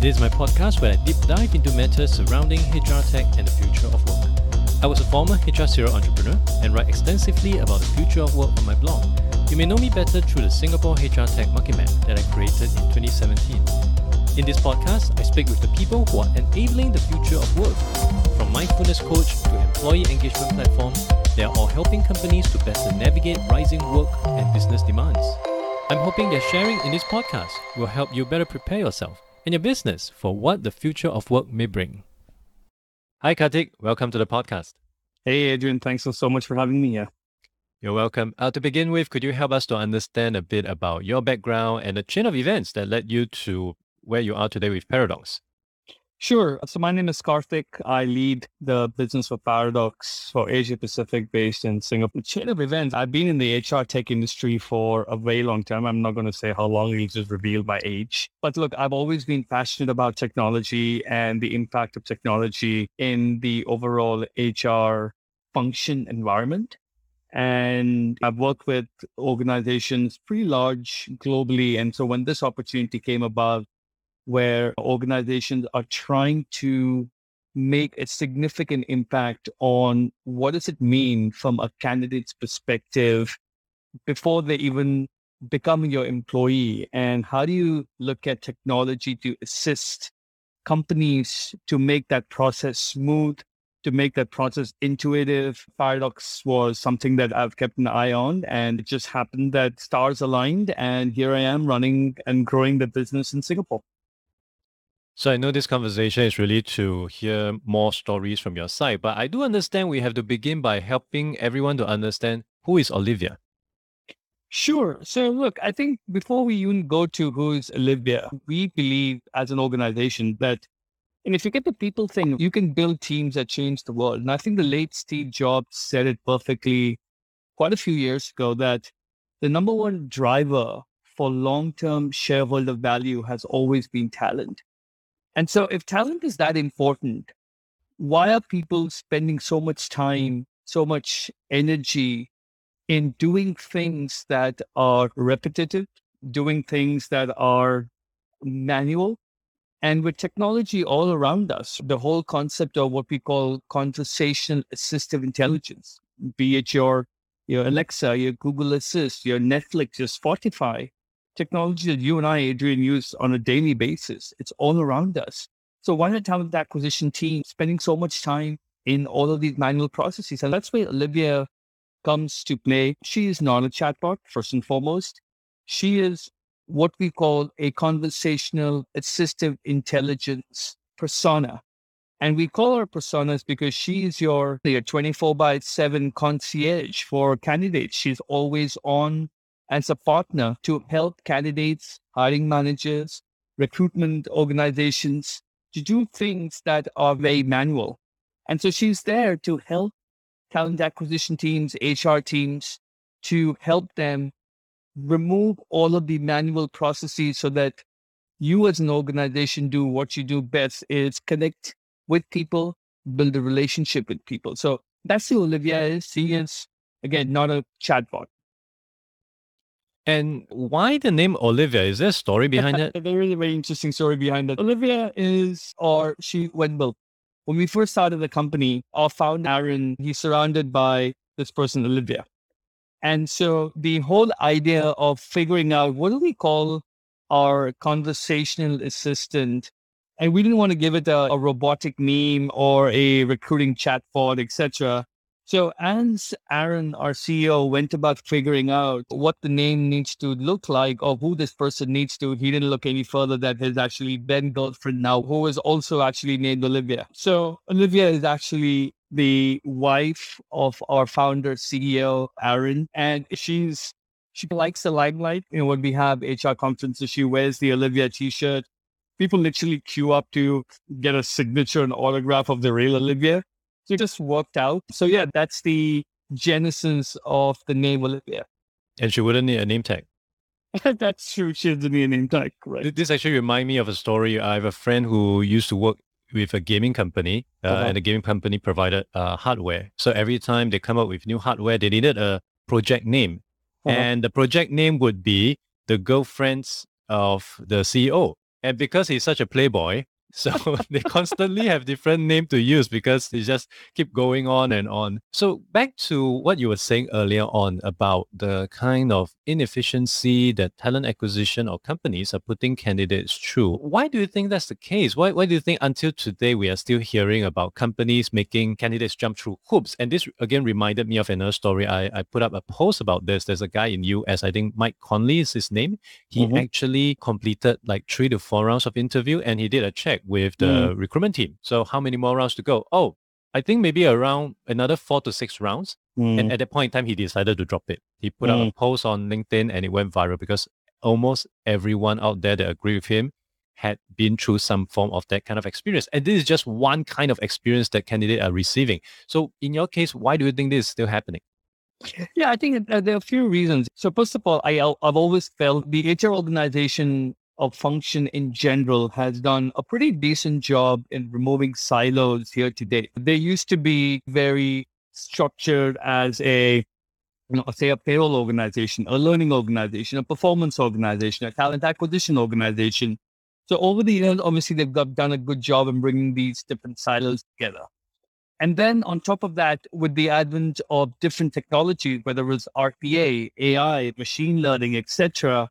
This is my podcast where I deep dive into matters surrounding HR tech and the future of work. I was a former HR serial entrepreneur and write extensively about the future of work on my blog. You may know me better through the Singapore HR Tech Market Map that I created in 2017. In this podcast, I speak with the people who are enabling the future of work. From mindfulness coach to employee engagement platform, they are all helping companies to better navigate rising work and business demands. I'm hoping that sharing in this podcast will help you better prepare yourself and your business for what the future of work may bring. Hi, Kartik. Welcome to the podcast. Hey, Adrian. Thanks so, so much for having me here. You're welcome. Uh, to begin with, could you help us to understand a bit about your background and the chain of events that led you to where you are today with Paradox? Sure. So my name is Kartik. I lead the business for Paradox for Asia Pacific based in Singapore. Chain of events. I've been in the HR tech industry for a very long time. I'm not going to say how long it just revealed my age. But look, I've always been passionate about technology and the impact of technology in the overall HR function environment. And I've worked with organizations pretty large globally. And so when this opportunity came about, where organizations are trying to make a significant impact on what does it mean from a candidate's perspective before they even become your employee? And how do you look at technology to assist companies to make that process smooth to make that process intuitive? Paradox was something that i've kept an eye on and it just happened that stars aligned and here i am running and growing the business in singapore so I know this conversation is really to hear more stories from your side, but I do understand we have to begin by helping everyone to understand who is Olivia. Sure. So look, I think before we even go to who's Olivia, we believe as an organization that and if you get the people thing, you can build teams that change the world. And I think the late Steve Jobs said it perfectly quite a few years ago that the number one driver for long term shareholder value has always been talent. And so, if talent is that important, why are people spending so much time, so much energy in doing things that are repetitive, doing things that are manual? And with technology all around us, the whole concept of what we call conversational assistive intelligence, be it your, your Alexa, your Google Assist, your Netflix, your Spotify, technology that you and I, Adrian, use on a daily basis. It's all around us. So why not talent acquisition team spending so much time in all of these manual processes? And that's where Olivia comes to play. She is not a chatbot, first and foremost. She is what we call a conversational assistive intelligence persona. And we call her personas because she is your, your 24 by 7 concierge for candidates. She's always on as a partner to help candidates, hiring managers, recruitment organizations to do things that are very manual. And so she's there to help talent acquisition teams, HR teams, to help them remove all of the manual processes so that you as an organization do what you do best is connect with people, build a relationship with people. So that's who Olivia is. She is, again, not a chatbot. And why the name Olivia? Is there a story behind it? a very, very interesting story behind it. Olivia is, or she went well. When we first started the company, our founder, Aaron, he's surrounded by this person, Olivia. And so the whole idea of figuring out what do we call our conversational assistant, and we didn't want to give it a, a robotic name or a recruiting chatbot, etc. So as Aaron, our CEO, went about figuring out what the name needs to look like or who this person needs to, he didn't look any further than his actually then girlfriend now, who is also actually named Olivia. So Olivia is actually the wife of our founder, CEO, Aaron, and she's she likes the limelight. You know, when we have HR conferences, she wears the Olivia t-shirt. People literally queue up to get a signature and autograph of the real Olivia. So it just worked out. So yeah, that's the genesis of the name Olivia. And she wouldn't need a name tag. that's true. She doesn't need a name tag, right? This actually remind me of a story. I have a friend who used to work with a gaming company, uh, uh-huh. and the gaming company provided uh, hardware. So every time they come up with new hardware, they needed a project name, uh-huh. and the project name would be the girlfriends of the CEO. And because he's such a playboy, so they constantly have different name to use because they just keep going on and on. So back to what you were saying earlier on about the kind of inefficiency that talent acquisition or companies are putting candidates through. Why do you think that's the case? Why, why do you think until today we are still hearing about companies making candidates jump through hoops? And this again reminded me of another story. I, I put up a post about this. There's a guy in US, I think Mike Conley is his name. He mm-hmm. actually completed like three to four rounds of interview and he did a check with the mm. recruitment team. So how many more rounds to go? Oh, I think maybe around another four to six rounds. Mm. And at that point in time, he decided to drop it. He put mm. out a mm. post on LinkedIn and it went viral because almost everyone out there that agreed with him had been through some form of that kind of experience. And this is just one kind of experience that candidates are receiving. So in your case, why do you think this is still happening? Yeah, I think there are a few reasons. So first of all, I, I've always felt the HR organization of function in general has done a pretty decent job in removing silos here today. They used to be very structured as a, you know, say a payroll organization, a learning organization, a performance organization, a talent acquisition organization. So over the years, obviously they've got, done a good job in bringing these different silos together. And then on top of that, with the advent of different technologies, whether it was RPA, AI, machine learning, etc.,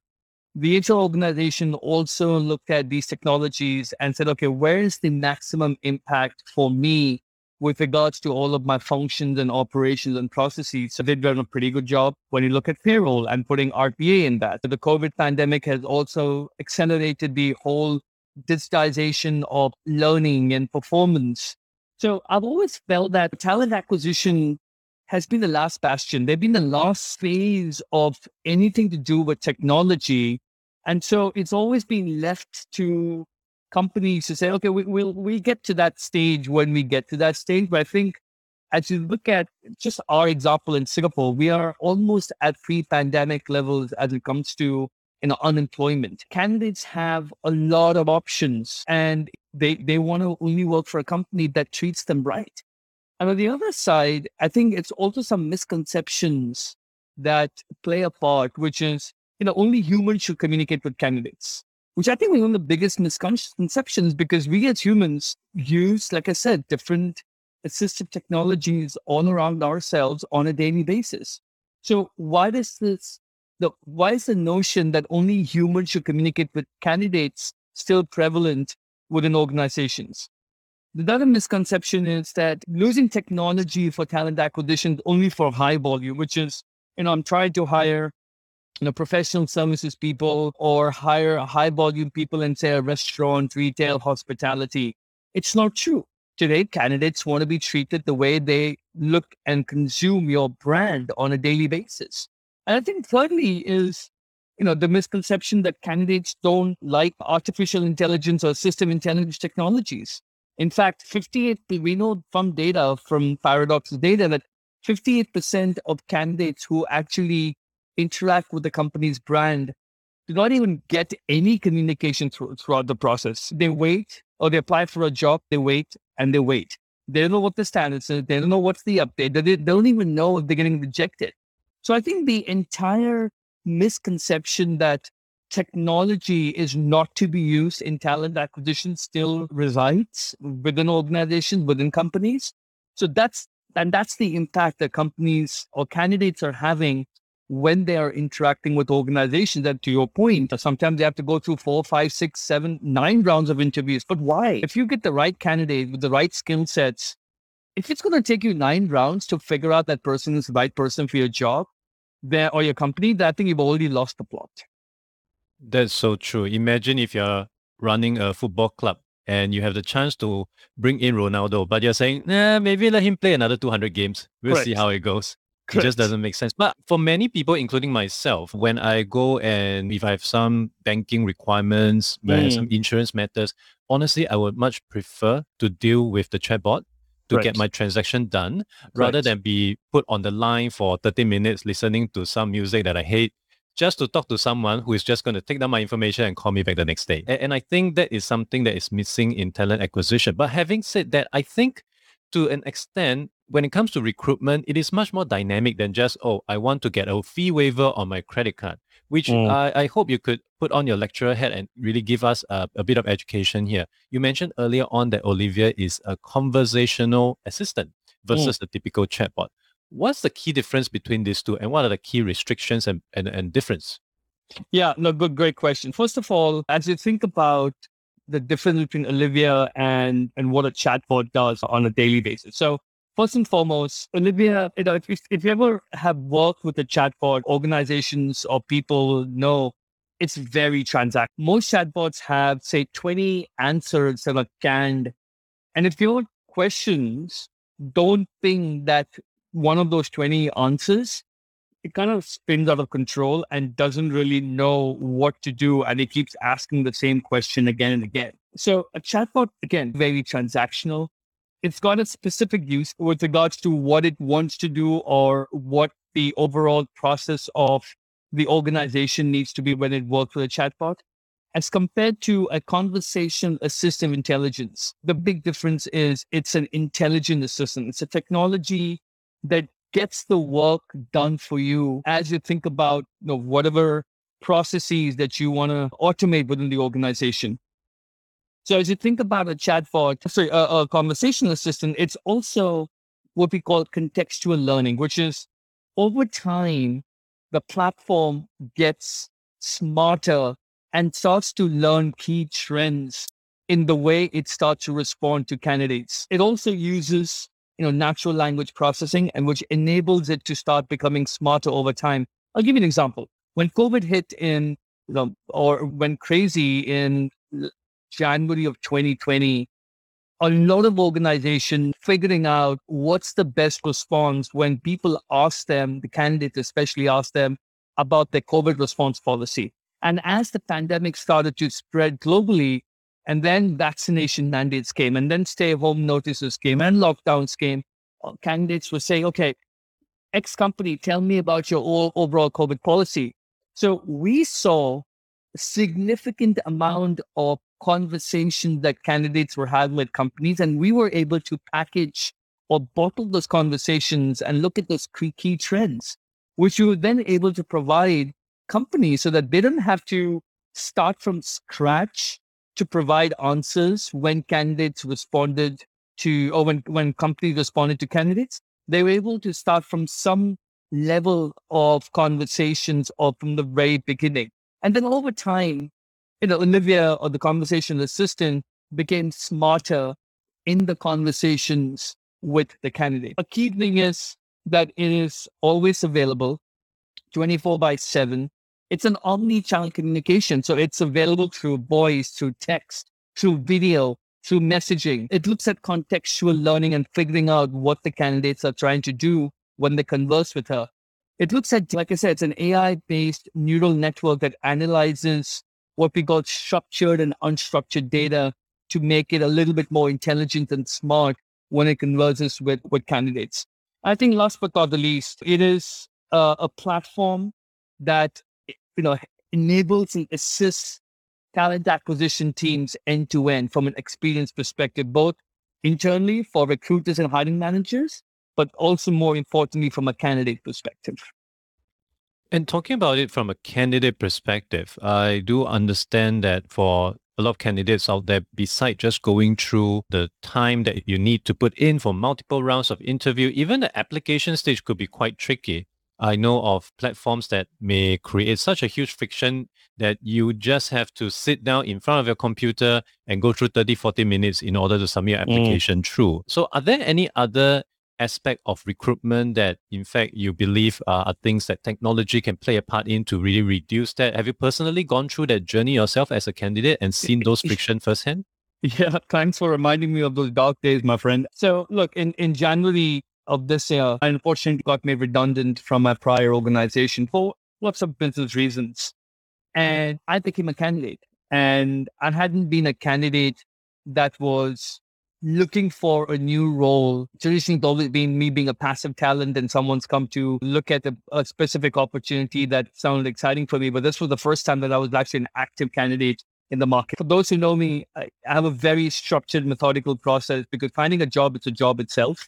the HR organization also looked at these technologies and said, okay, where is the maximum impact for me with regards to all of my functions and operations and processes? So they've done a pretty good job when you look at payroll and putting RPA in that. The COVID pandemic has also accelerated the whole digitization of learning and performance. So I've always felt that talent acquisition has been the last bastion. They've been the last phase of anything to do with technology. And so it's always been left to companies to say, okay, we, we'll, we get to that stage when we get to that stage. But I think as you look at just our example in Singapore, we are almost at pre-pandemic levels as it comes to you know unemployment. Candidates have a lot of options and they, they want to only work for a company that treats them right. And on the other side, I think it's also some misconceptions that play a part, which is, you know, only humans should communicate with candidates, which I think is one of the biggest misconceptions because we as humans use, like I said, different assistive technologies all around ourselves on a daily basis. So why does this, the, why is the notion that only humans should communicate with candidates still prevalent within organizations? The other misconception is that losing technology for talent acquisition only for high volume, which is, you know, I'm trying to hire, you know, professional services people or hire high volume people in, say, a restaurant, retail, hospitality. It's not true. Today, candidates want to be treated the way they look and consume your brand on a daily basis. And I think thirdly is, you know, the misconception that candidates don't like artificial intelligence or system intelligence technologies. In fact, 58, we know from data, from Paradox data, that 58% of candidates who actually interact with the company's brand do not even get any communication through, throughout the process. They wait or they apply for a job, they wait and they wait. They don't know what the standards are. They don't know what's the update. They, they don't even know if they're getting rejected. So I think the entire misconception that technology is not to be used in talent acquisition still resides within organizations, within companies. So that's and that's the impact that companies or candidates are having when they are interacting with organizations. And to your point, sometimes they have to go through four, five, six, seven, nine rounds of interviews. But why? If you get the right candidate with the right skill sets, if it's going to take you nine rounds to figure out that person is the right person for your job, there or your company, then I think you've already lost the plot. That's so true. Imagine if you're running a football club and you have the chance to bring in Ronaldo, but you're saying, nah, maybe let him play another 200 games. We'll Correct. see how it goes. Correct. It just doesn't make sense. But for many people, including myself, when I go and if I have some banking requirements, mm. some insurance matters, honestly, I would much prefer to deal with the chatbot to get my transaction done rather than be put on the line for 30 minutes listening to some music that I hate just to talk to someone who is just going to take down my information and call me back the next day. And, and I think that is something that is missing in talent acquisition. But having said that, I think to an extent, when it comes to recruitment, it is much more dynamic than just, oh, I want to get a fee waiver on my credit card, which mm. I, I hope you could put on your lecturer hat and really give us a, a bit of education here. You mentioned earlier on that Olivia is a conversational assistant versus mm. the typical chatbot. What's the key difference between these two and what are the key restrictions and, and, and difference? Yeah, no, good, great question. First of all, as you think about the difference between Olivia and, and what a chatbot does on a daily basis. So first and foremost, Olivia, you know, if you, if you ever have worked with a chatbot, organizations or people know it's very transact. Most chatbots have, say, 20 answers that are canned. And if your questions don't think that one of those 20 answers, it kind of spins out of control and doesn't really know what to do. And it keeps asking the same question again and again. So a chatbot, again, very transactional it's got a specific use with regards to what it wants to do or what the overall process of the organization needs to be when it works with a chatbot. As compared to a conversation assistive intelligence, the big difference is it's an intelligent assistant. It's a technology that gets the work done for you as you think about you know, whatever processes that you want to automate within the organization. So as you think about a chatbot, sorry, a, a conversational assistant, it's also what we call contextual learning, which is over time, the platform gets smarter and starts to learn key trends in the way it starts to respond to candidates. It also uses, you know, natural language processing and which enables it to start becoming smarter over time. I'll give you an example. When COVID hit in, you know, or when crazy in January of 2020, a lot of organizations figuring out what's the best response when people ask them, the candidates especially ask them about their COVID response policy. And as the pandemic started to spread globally, and then vaccination mandates came, and then stay home notices came, and lockdowns came, candidates were saying, okay, X company, tell me about your overall COVID policy. So we saw a significant amount of conversation that candidates were having with companies. And we were able to package or bottle those conversations and look at those key trends, which we were then able to provide companies so that they don't have to start from scratch to provide answers when candidates responded to, or when, when companies responded to candidates. They were able to start from some level of conversations or from the very beginning. And then over time, you know, Olivia or the conversation assistant became smarter in the conversations with the candidate. A key thing is that it is always available 24 by 7. It's an omni channel communication. So it's available through voice, through text, through video, through messaging. It looks at contextual learning and figuring out what the candidates are trying to do when they converse with her. It looks at, like I said, it's an AI based neural network that analyzes what we call structured and unstructured data to make it a little bit more intelligent and smart when it converses with, with candidates. I think last but not the least, it is uh, a platform that you know enables and assists talent acquisition teams end to end from an experience perspective, both internally for recruiters and hiring managers, but also more importantly from a candidate perspective. And talking about it from a candidate perspective, I do understand that for a lot of candidates out there, besides just going through the time that you need to put in for multiple rounds of interview, even the application stage could be quite tricky. I know of platforms that may create such a huge friction that you just have to sit down in front of your computer and go through 30, 40 minutes in order to submit your mm. application mm. through. So are there any other aspect of recruitment that in fact you believe uh, are things that technology can play a part in to really reduce that have you personally gone through that journey yourself as a candidate and seen those friction firsthand yeah thanks for reminding me of those dark days my friend so look in, in january of this year i unfortunately got made redundant from my prior organization for lots of business reasons and i became a candidate and i hadn't been a candidate that was looking for a new role. Traditionally, it's always been me being a passive talent and someone's come to look at a, a, specific opportunity that sounded exciting for me. But this was the first time that I was actually an active candidate in the market. For those who know me, I have a very structured, methodical process because finding a job, it's a job itself.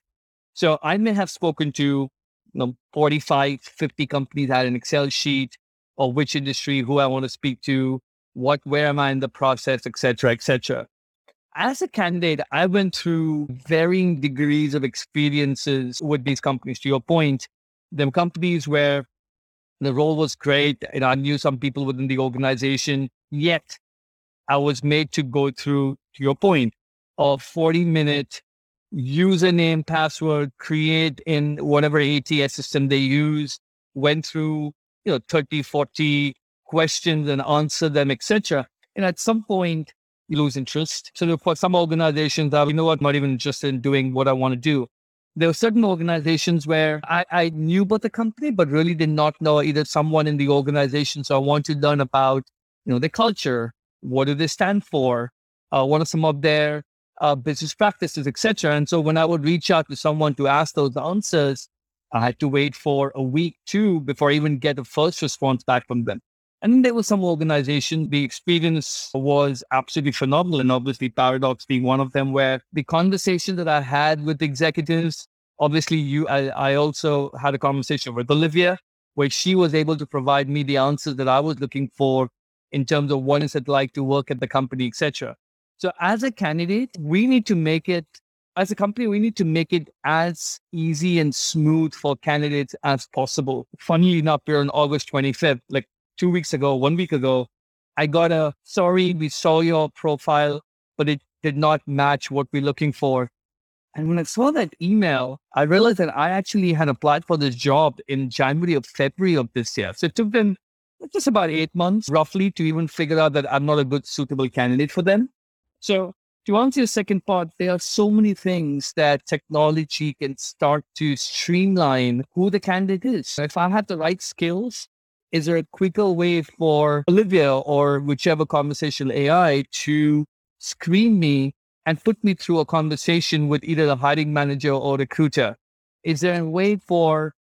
So I may have spoken to you know, 45, 50 companies had an Excel sheet of which industry, who I want to speak to, what, where am I in the process, et cetera, et cetera. As a candidate, I went through varying degrees of experiences with these companies. To your point, the companies where the role was great, and I knew some people within the organization, yet I was made to go through, to your point, a 40 minute username, password, create in whatever ATS system they use, went through, you know, 30, 40 questions and answer them, etc. And at some point, you lose interest. So for some organizations that, you know what, I'm not even interested in doing what I want to do. There were certain organizations where I, I knew about the company, but really did not know either someone in the organization. So I want to learn about, you know, the culture. What do they stand for? Uh, what are some of their uh, business practices, etc. And so when I would reach out to someone to ask those answers, I had to wait for a week, two, before I even get a first response back from them. And there was some organization, the experience was absolutely phenomenal. And obviously Paradox being one of them, where the conversation that I had with executives, obviously you, I, I also had a conversation with Olivia, where she was able to provide me the answers that I was looking for in terms of what is it like to work at the company, etc. So as a candidate, we need to make it, as a company, we need to make it as easy and smooth for candidates as possible. Funnily enough, we're on August 25th, like two weeks ago, one week ago, I got a sorry, we saw your profile, but it did not match what we're looking for. And when I saw that email, I realized that I actually had applied for this job in January or February of this year. So it took them just about eight months roughly to even figure out that I'm not a good suitable candidate for them. So to answer your second part, there are so many things that technology can start to streamline who the candidate is. If I had the right skills, is there a quicker way for Olivia or whichever conversational AI to screen me and put me through a conversation with either the hiring manager or recruiter? Is there a way for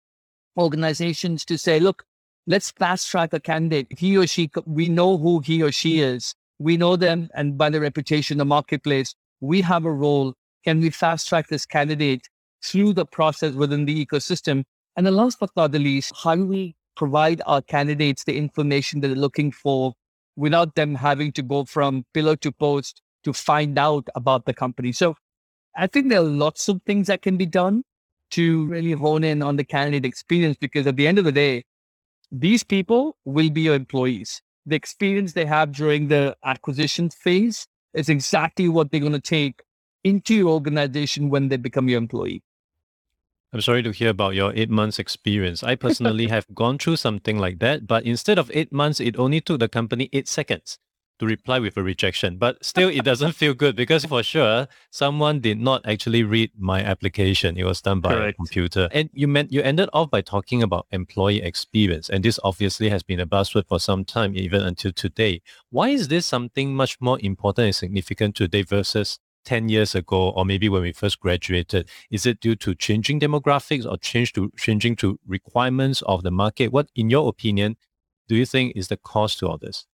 organizations to say, look, let's fast track a candidate. He or she, we know who he or she is we know them and by the reputation, the marketplace, we have a role. Can we fast track this candidate through the process within the ecosystem? And the last but not the least, how do we provide our candidates the information that they're looking for without them having to go from pillar to post to find out about the company? So I think there are lots of things that can be done to really hone in on the candidate experience because at the end of the day, these people will be your employees the experience they have during the acquisition phase is exactly what they're going to take into your organization when they become your employee. I'm sorry to hear about your eight months experience. I personally have gone through something like that, but instead of eight months, it only took the company eight seconds to reply with a rejection. But still, it doesn't feel good because for sure, someone did not actually read my application. It was done by Correct. a computer. And you meant you ended off by talking about employee experience. And this obviously has been a buzzword for some time, even until today. Why is this something much more important and significant today versus 10 years ago or maybe when we first graduated is it due to changing demographics or change to changing to requirements of the market what in your opinion do you think is the cause to all this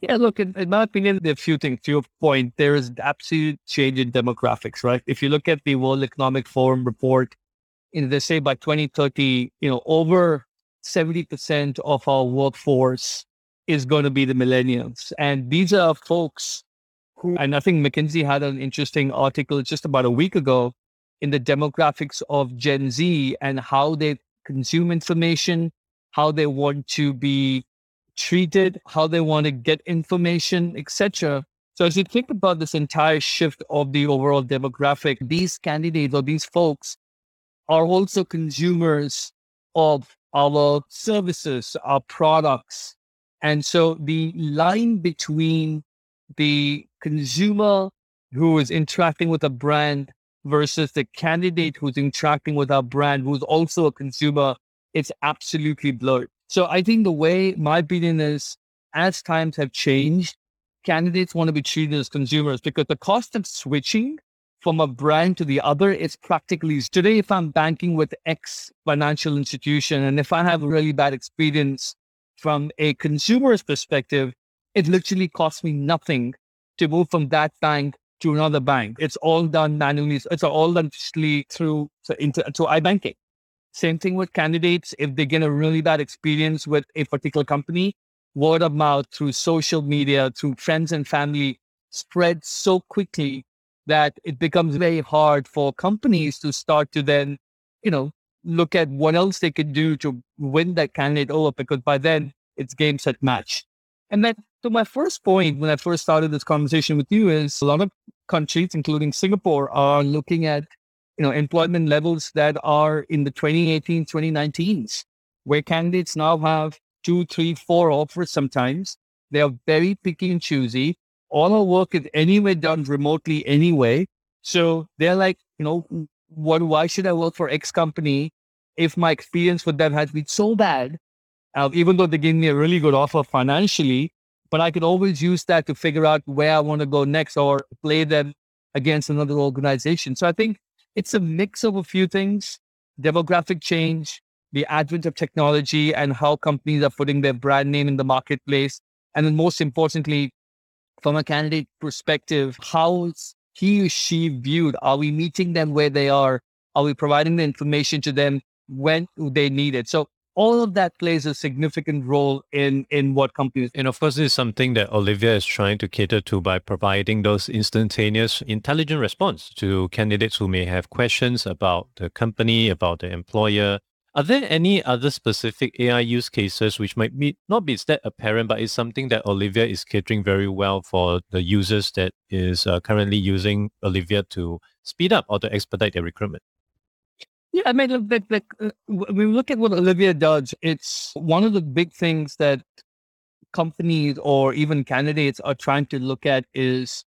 yeah, look, in, in, my opinion, there are a few things. To your point, there is absolute change in demographics, right? If you look at the World Economic Forum report, you know, they say by 2030, you know, over 70% of our workforce is going to be the millennials. And these are folks who, and I think McKinsey had an interesting article just about a week ago in the demographics of Gen Z and how they consume information, how they want to be treated, how they want to get information, etc. So as you think about this entire shift of the overall demographic, these candidates or these folks are also consumers of our services, our products. And so the line between the consumer who is interacting with a brand versus the candidate who's interacting with our brand, who's also a consumer, it's absolutely blurred. So I think the way my opinion is, as times have changed, candidates want to be treated as consumers because the cost of switching from a brand to the other is practically today. If I'm banking with X financial institution and if I have a really bad experience from a consumer's perspective, it literally costs me nothing to move from that bank to another bank. It's all done manually. It's all done digitally through so into, to iBanking. Same thing with candidates. If they get a really bad experience with a particular company, word of mouth through social media, through friends and family spreads so quickly that it becomes very hard for companies to start to then, you know, look at what else they could do to win that candidate over because by then it's game set match. And then to my first point when I first started this conversation with you is a lot of countries, including Singapore, are looking at you know employment levels that are in the 2018, 2019s, where candidates now have two, three, four offers sometimes. They are very picky and choosy. All our work is anyway done remotely anyway. So they're like, you know, what why should I work for X company if my experience with them has been so bad? Uh, even though they gave me a really good offer financially, but I could always use that to figure out where I want to go next or play them against another organization. So I think it's a mix of a few things demographic change, the advent of technology, and how companies are putting their brand name in the marketplace. And then, most importantly, from a candidate perspective, how he or she viewed? Are we meeting them where they are? Are we providing the information to them when they need it? So all of that plays a significant role in in what companies and of course this is something that olivia is trying to cater to by providing those instantaneous intelligent response to candidates who may have questions about the company about the employer. Are there any other specific ai use cases which might be not be that apparent but is something that olivia is catering very well for the users that is uh, currently using olivia to speed up or to expedite their recruitment yeah, I mean, like, like uh, we look at what Olivia does. It's one of the big things that companies or even candidates are trying to look at is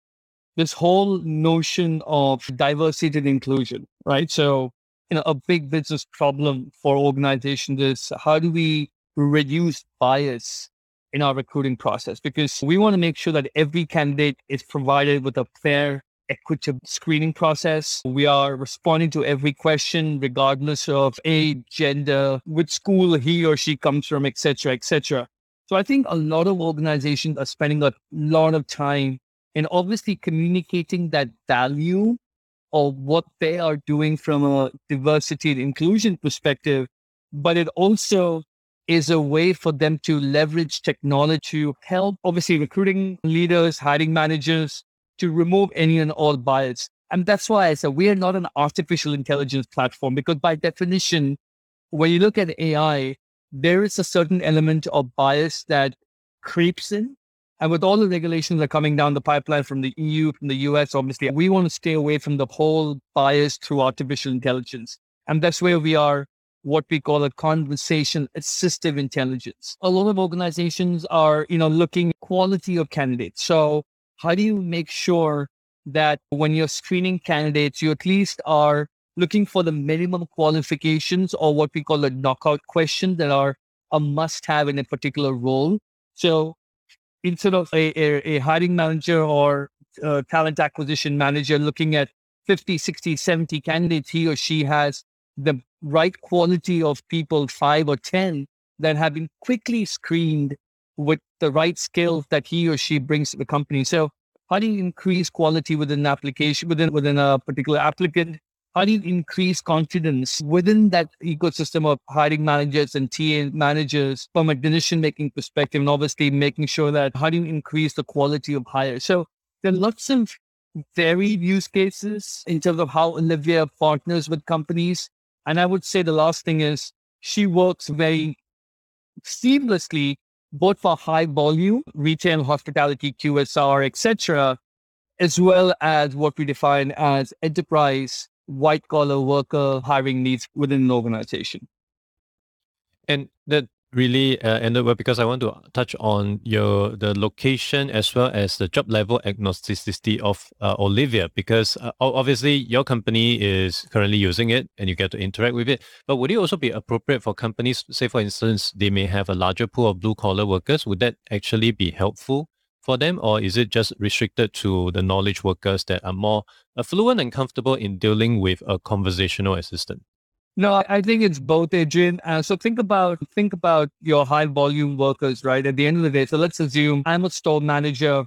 this whole notion of diversity and inclusion, right? So, you know, a big business problem for organizations is how do we reduce bias in our recruiting process? Because we want to make sure that every candidate is provided with a fair equitable screening process. We are responding to every question, regardless of age, gender, which school he or she comes from, etc., etc. So I think a lot of organizations are spending a lot of time in obviously communicating that value of what they are doing from a diversity and inclusion perspective, but it also is a way for them to leverage technology to help obviously recruiting leaders, hiring managers, to remove any and all bias. And that's why I said we are not an artificial intelligence platform because by definition, when you look at AI, there is a certain element of bias that creeps in. And with all the regulations that are coming down the pipeline from the EU, from the US, obviously, we want to stay away from the whole bias through artificial intelligence. And that's where we are what we call a conversation assistive intelligence. A lot of organizations are, you know, looking quality of candidates. So how do you make sure that when you're screening candidates, you at least are looking for the minimum qualifications or what we call a knockout question that are a must have in a particular role. So instead of a, a, a hiring manager or talent acquisition manager looking at 50, 60, 70 candidates, he or she has the right quality of people, five or 10 that have been quickly screened with the right skills that he or she brings to the company. So how do you increase quality within an application, within within a uh, particular applicant? How do you increase confidence within that ecosystem of hiring managers and TA managers from a decision making perspective? And obviously making sure that how do you increase the quality of hire? So there are lots of varied use cases in terms of how Olivia partners with companies. And I would say the last thing is she works very seamlessly both for high volume, retail, hospitality, QSR, etc., as well as what we define as enterprise white collar worker hiring needs within an organization. And that really uh, ended well because I want to touch on your the location as well as the job level agnosticity of uh, Olivia because uh, obviously your company is currently using it and you get to interact with it. But would it also be appropriate for companies, say for instance, they may have a larger pool of blue collar workers? Would that actually be helpful for them, or is it just restricted to the knowledge workers that are more fluent and comfortable in dealing with a conversational assistant? No, I think it's both, Adrian. Uh, so think about think about your high volume workers, right? At the end of the day, so let's assume I'm a store manager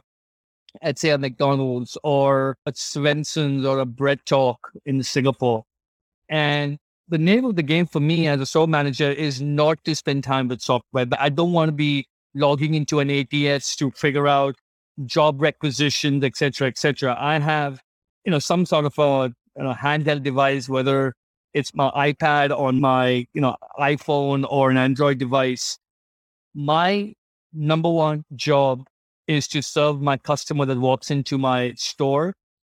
at say a McDonald's or a Swenson's or a BreadTalk in Singapore. And the name of the game for me as a store manager is not to spend time with software. But I don't want to be logging into an ATS to figure out job requisitions, etc., etc. I have, you know, some sort of a you know, handheld device, whether it's my iPad on my, you know, iPhone or an Android device. My number one job is to serve my customer that walks into my store.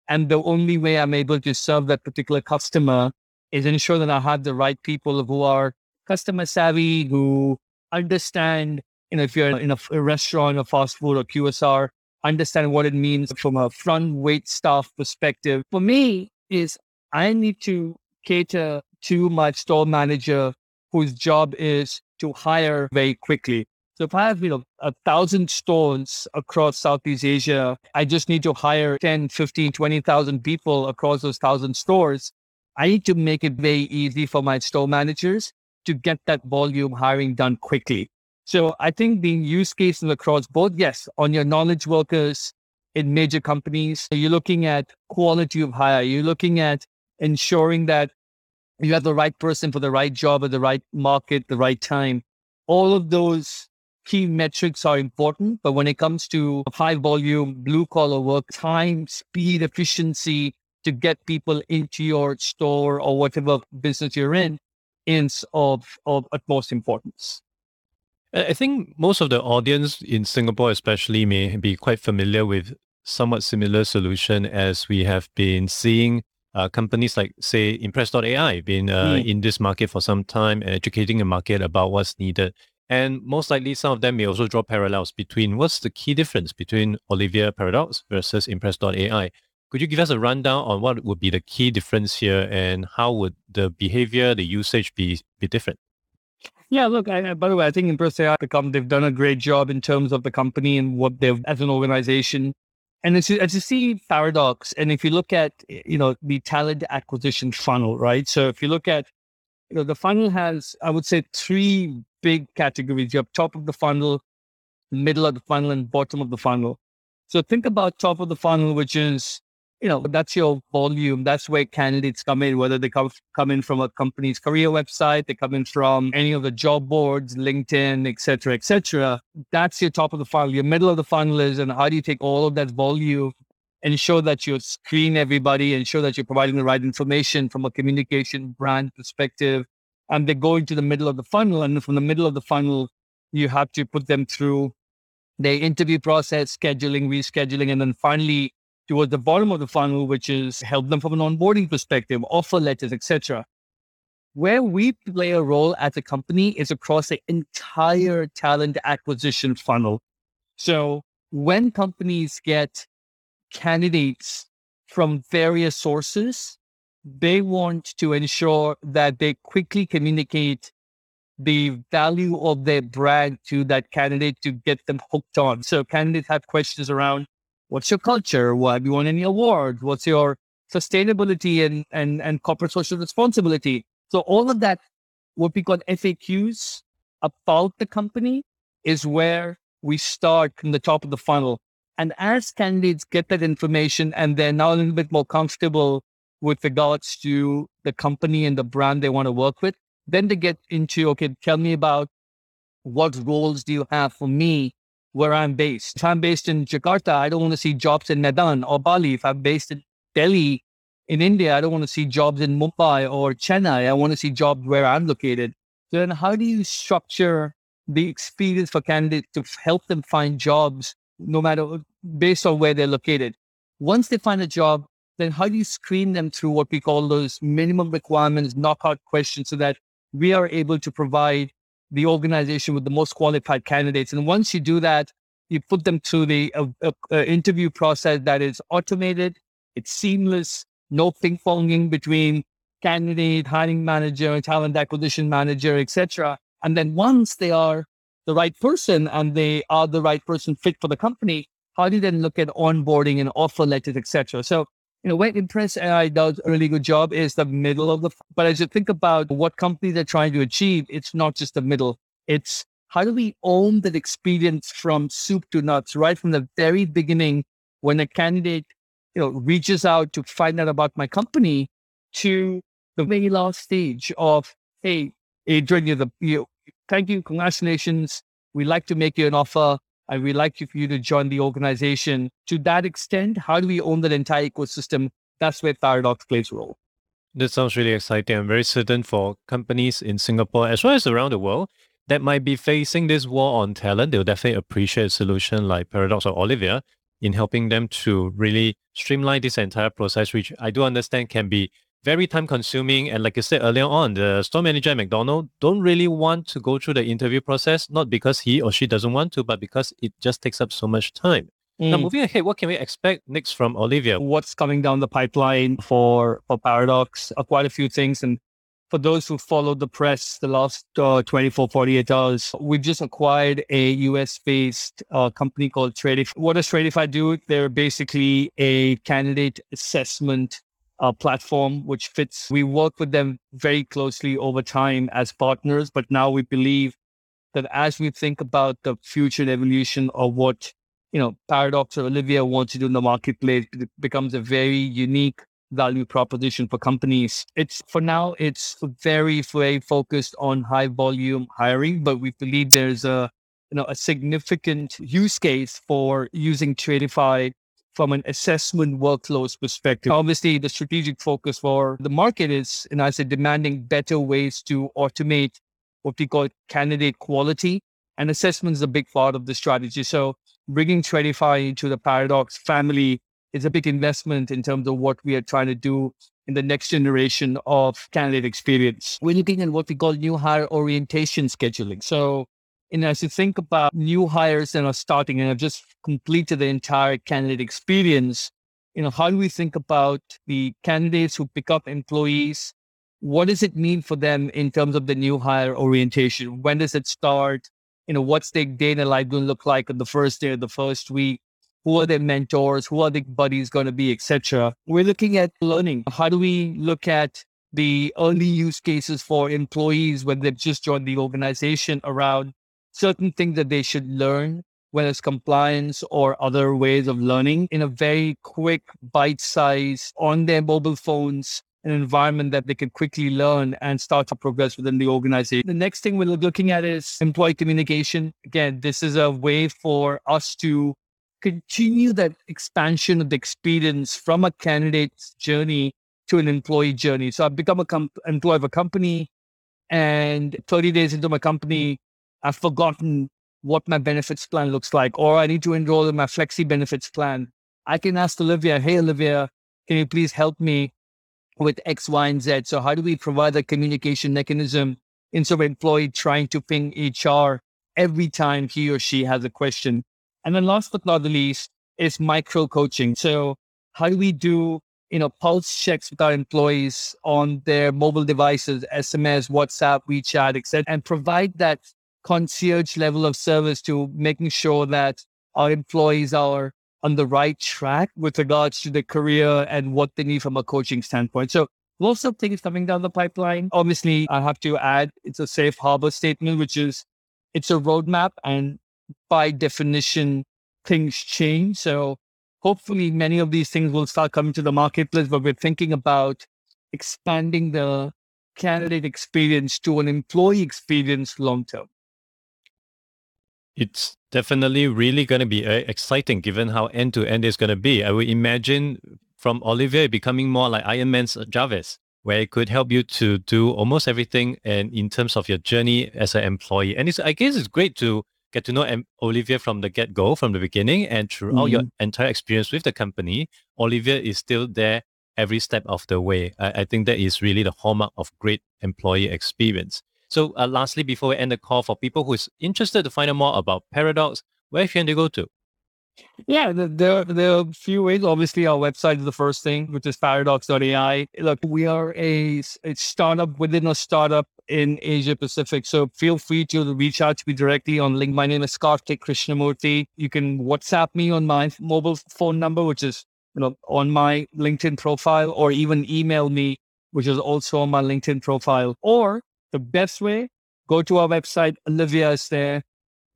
And the only way I'm able to serve that particular customer is ensure that I have the right people who are customer savvy, who understand, you know, if you're in a, a restaurant, a fast food or QSR, understand what it means from a front wait staff perspective. For me, is I need to cater to my store manager whose job is to hire very quickly. So if I have, you know, a thousand stores across Southeast Asia, I just need to hire 10, 15, 20,000 people across those thousand stores. I need to make it very easy for my store managers to get that volume hiring done quickly. So I think the use cases across both, yes, on your knowledge workers in major companies, you're looking at quality of hire. You're looking at ensuring that you have the right person for the right job at the right market, the right time. All of those key metrics are important, but when it comes to high volume, blue collar work, time, speed, efficiency to get people into your store or whatever business you're in is of, of utmost importance. I think most of the audience in Singapore, especially, may be quite familiar with somewhat similar solution as we have been seeing uh, companies like, say, Impress.ai been uh, mm. in this market for some time and educating the market about what's needed. And most likely, some of them may also draw parallels between what's the key difference between Olivia Paradox versus Impress.ai. Could you give us a rundown on what would be the key difference here and how would the behavior, the usage be, be different? Yeah, look, I, by the way, I think Impress AI become they've done a great job in terms of the company and what they've as an organization. And as you, see Paradox, and if you look at you know the talent acquisition funnel, right? So if you look at you know the funnel has, I would say, three big categories. You have top of the funnel, middle of the funnel, and bottom of the funnel. So think about top of the funnel, which is you know, that's your volume. That's where candidates come in, whether they come, come in from a company's career website, they come in from any of the job boards, LinkedIn, et cetera, et cetera. That's your top of the funnel. Your middle of the funnel is, and how do you take all of that volume, and ensure that you screen everybody, ensure that you're providing the right information from a communication brand perspective. And they go into the middle of the funnel. And from the middle of the funnel, you have to put them through the interview process, scheduling, rescheduling, and then finally towards the bottom of the funnel, which is help them from an onboarding perspective, offer letters, etc. Where we play a role as a company is across the entire talent acquisition funnel. So when companies get candidates from various sources, they want to ensure that they quickly communicate the value of their brand to that candidate to get them hooked on. So candidates have questions around What's your culture? What, have you won any awards? What's your sustainability and, and, and corporate social responsibility? So all of that, what we call FAQs about the company is where we start from the top of the funnel. And as candidates get that information and they're now a little bit more comfortable with regards to the company and the brand they want to work with, then they get into, okay, tell me about what roles do you have for me where I'm based. If I'm based in Jakarta, I don't want to see jobs in Medan or Bali. If I'm based in Delhi, in India, I don't want to see jobs in Mumbai or Chennai. I want to see jobs where I'm located. So then how do you structure the experience for candidates to help them find jobs no matter based on where they're located? Once they find a job, then how do you screen them through what we call those minimum requirements, knockout questions so that we are able to provide the organization with the most qualified candidates. And once you do that, you put them through the uh, uh, uh, interview process that is automated, it's seamless, no ping ponging between candidate, hiring manager, talent acquisition manager, etc. And then once they are the right person and they are the right person fit for the company, how do you then look at onboarding and offer letters, etc. So you know, where Impress AI does a really good job is the middle of the, but as you think about what companies are trying to achieve, it's not just the middle. It's how do we own that experience from soup to nuts, right from the very beginning when a candidate, you know, reaches out to find out about my company to the very last stage of, hey, Adrian, you're the, you, thank you, congratulations. We'd like to make you an offer and we'd like for you to join the organization. To that extent, how do we own that entire ecosystem? That's where Paradox plays a role. That sounds really exciting. I'm very certain for companies in Singapore as well as around the world that might be facing this war on talent, they'll definitely appreciate a solution like Paradox or Olivia in helping them to really streamline this entire process, which I do understand can be very time consuming. And like I said earlier on, the store manager at McDonald don't really want to go through the interview process, not because he or she doesn't want to, but because it just takes up so much time. Mm. Now, moving ahead, what can we expect next from Olivia? What's coming down the pipeline for, for Paradox? Uh, quite a few things. And for those who followed the press the last uh, 24, 48 hours, we've just acquired a US based uh, company called Traitify. What does Traitify do? They're basically a candidate assessment uh, platform, which fits. We work with them very closely over time as partners, but now we believe that as we think about the future evolution of what you know Paradox or Olivia wants to do in the marketplace, it becomes a very unique value proposition for companies. It's for now, it's very, very focused on high volume hiring, but we believe there's a you know a significant use case for using Traitify from an assessment workflows perspective. Obviously, the strategic focus for the market is, and I said, demanding better ways to automate what we call candidate quality. And assessment is a big part of the strategy. So bringing Traitify into the Paradox family is a big investment in terms of what we are trying to do in the next generation of candidate experience. We're looking at what we call new hire orientation scheduling. So, and as you think about new hires that are starting and have just completed the entire candidate experience, you know, how do we think about the candidates who pick up employees? What does it mean for them in terms of the new hire orientation? When does it start? You know, what's their day in life going to look like on the first day of the first week? who are their mentors, who are their buddies going to be, etc. We're looking at learning. How do we look at the early use cases for employees when they've just joined the organization around certain things that they should learn, whether it's compliance or other ways of learning in a very quick, bite size on their mobile phones, an environment that they can quickly learn and start to progress within the organization. The next thing we're looking at is employee communication. Again, this is a way for us to continue that expansion of the experience from a candidate's journey to an employee journey. So I've become a com- employee of a company, and 30 days into my company, I've forgotten what my benefits plan looks like, or I need to enroll in my flexi benefits plan. I can ask Olivia, hey, Olivia, can you please help me with X, Y, and Z? So how do we provide a communication mechanism instead of employee trying to ping HR every time he or she has a question? And then last but not the least is micro coaching. So how do we do, you know, pulse checks with our employees on their mobile devices, SMS, WhatsApp, WeChat, etc., and provide that concierge level of service to making sure that our employees are on the right track with regards to their career and what they need from a coaching standpoint. So lots of things coming down the pipeline. Obviously, I have to add it's a safe harbor statement, which is it's a roadmap and by definition, things change. So hopefully many of these things will start coming to the marketplace, but we're thinking about expanding the candidate experience to an employee experience long term. It's definitely really going to be uh, exciting given how end to end it's going to be. I would imagine from Olivia becoming more like Iron Man's Jarvis, where it could help you to do almost everything and in terms of your journey as an employee. And it's, I guess it's great to get to know Olivia from the get go, from the beginning, and throughout mm-hmm. your entire experience with the company, Olivia is still there every step of the way. I, I think that is really the hallmark of great employee experience. So, uh, lastly, before we end the call, for people who is interested to find out more about Paradox, where can they go to? Yeah, there, there are a few ways. Obviously, our website is the first thing, which is paradox.ai. Look, we are a, a startup within a startup in Asia Pacific. So feel free to reach out to me directly on link. My name is Kartik Krishnamurthy. You can WhatsApp me on my mobile phone number, which is you know on my LinkedIn profile, or even email me, which is also on my LinkedIn profile. Or the best way, go to our website. Olivia is there.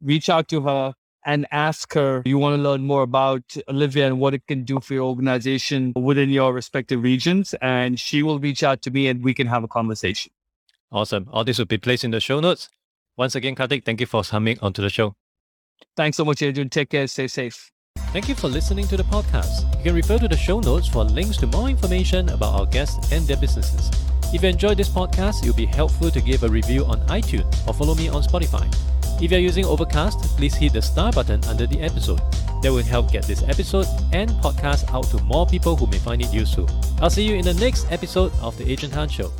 Reach out to her and ask her you want to learn more about Olivia and what it can do for your organization within your respective regions. And she will reach out to me and we can have a conversation. Awesome. All this will be placed in the show notes. Once again, Kartik, thank you for coming onto the show. Thanks so much, Adrian. Take care. Stay safe. Thank you for listening to the podcast. You can refer to the show notes for links to more information about our guests and their businesses. If you enjoyed this podcast, it would be helpful to give a review on iTunes or follow me on Spotify. If you're using Overcast, please hit the star button under the episode. That will help get this episode and podcast out to more people who may find it useful. I'll see you in the next episode of The Adrian Tan Show.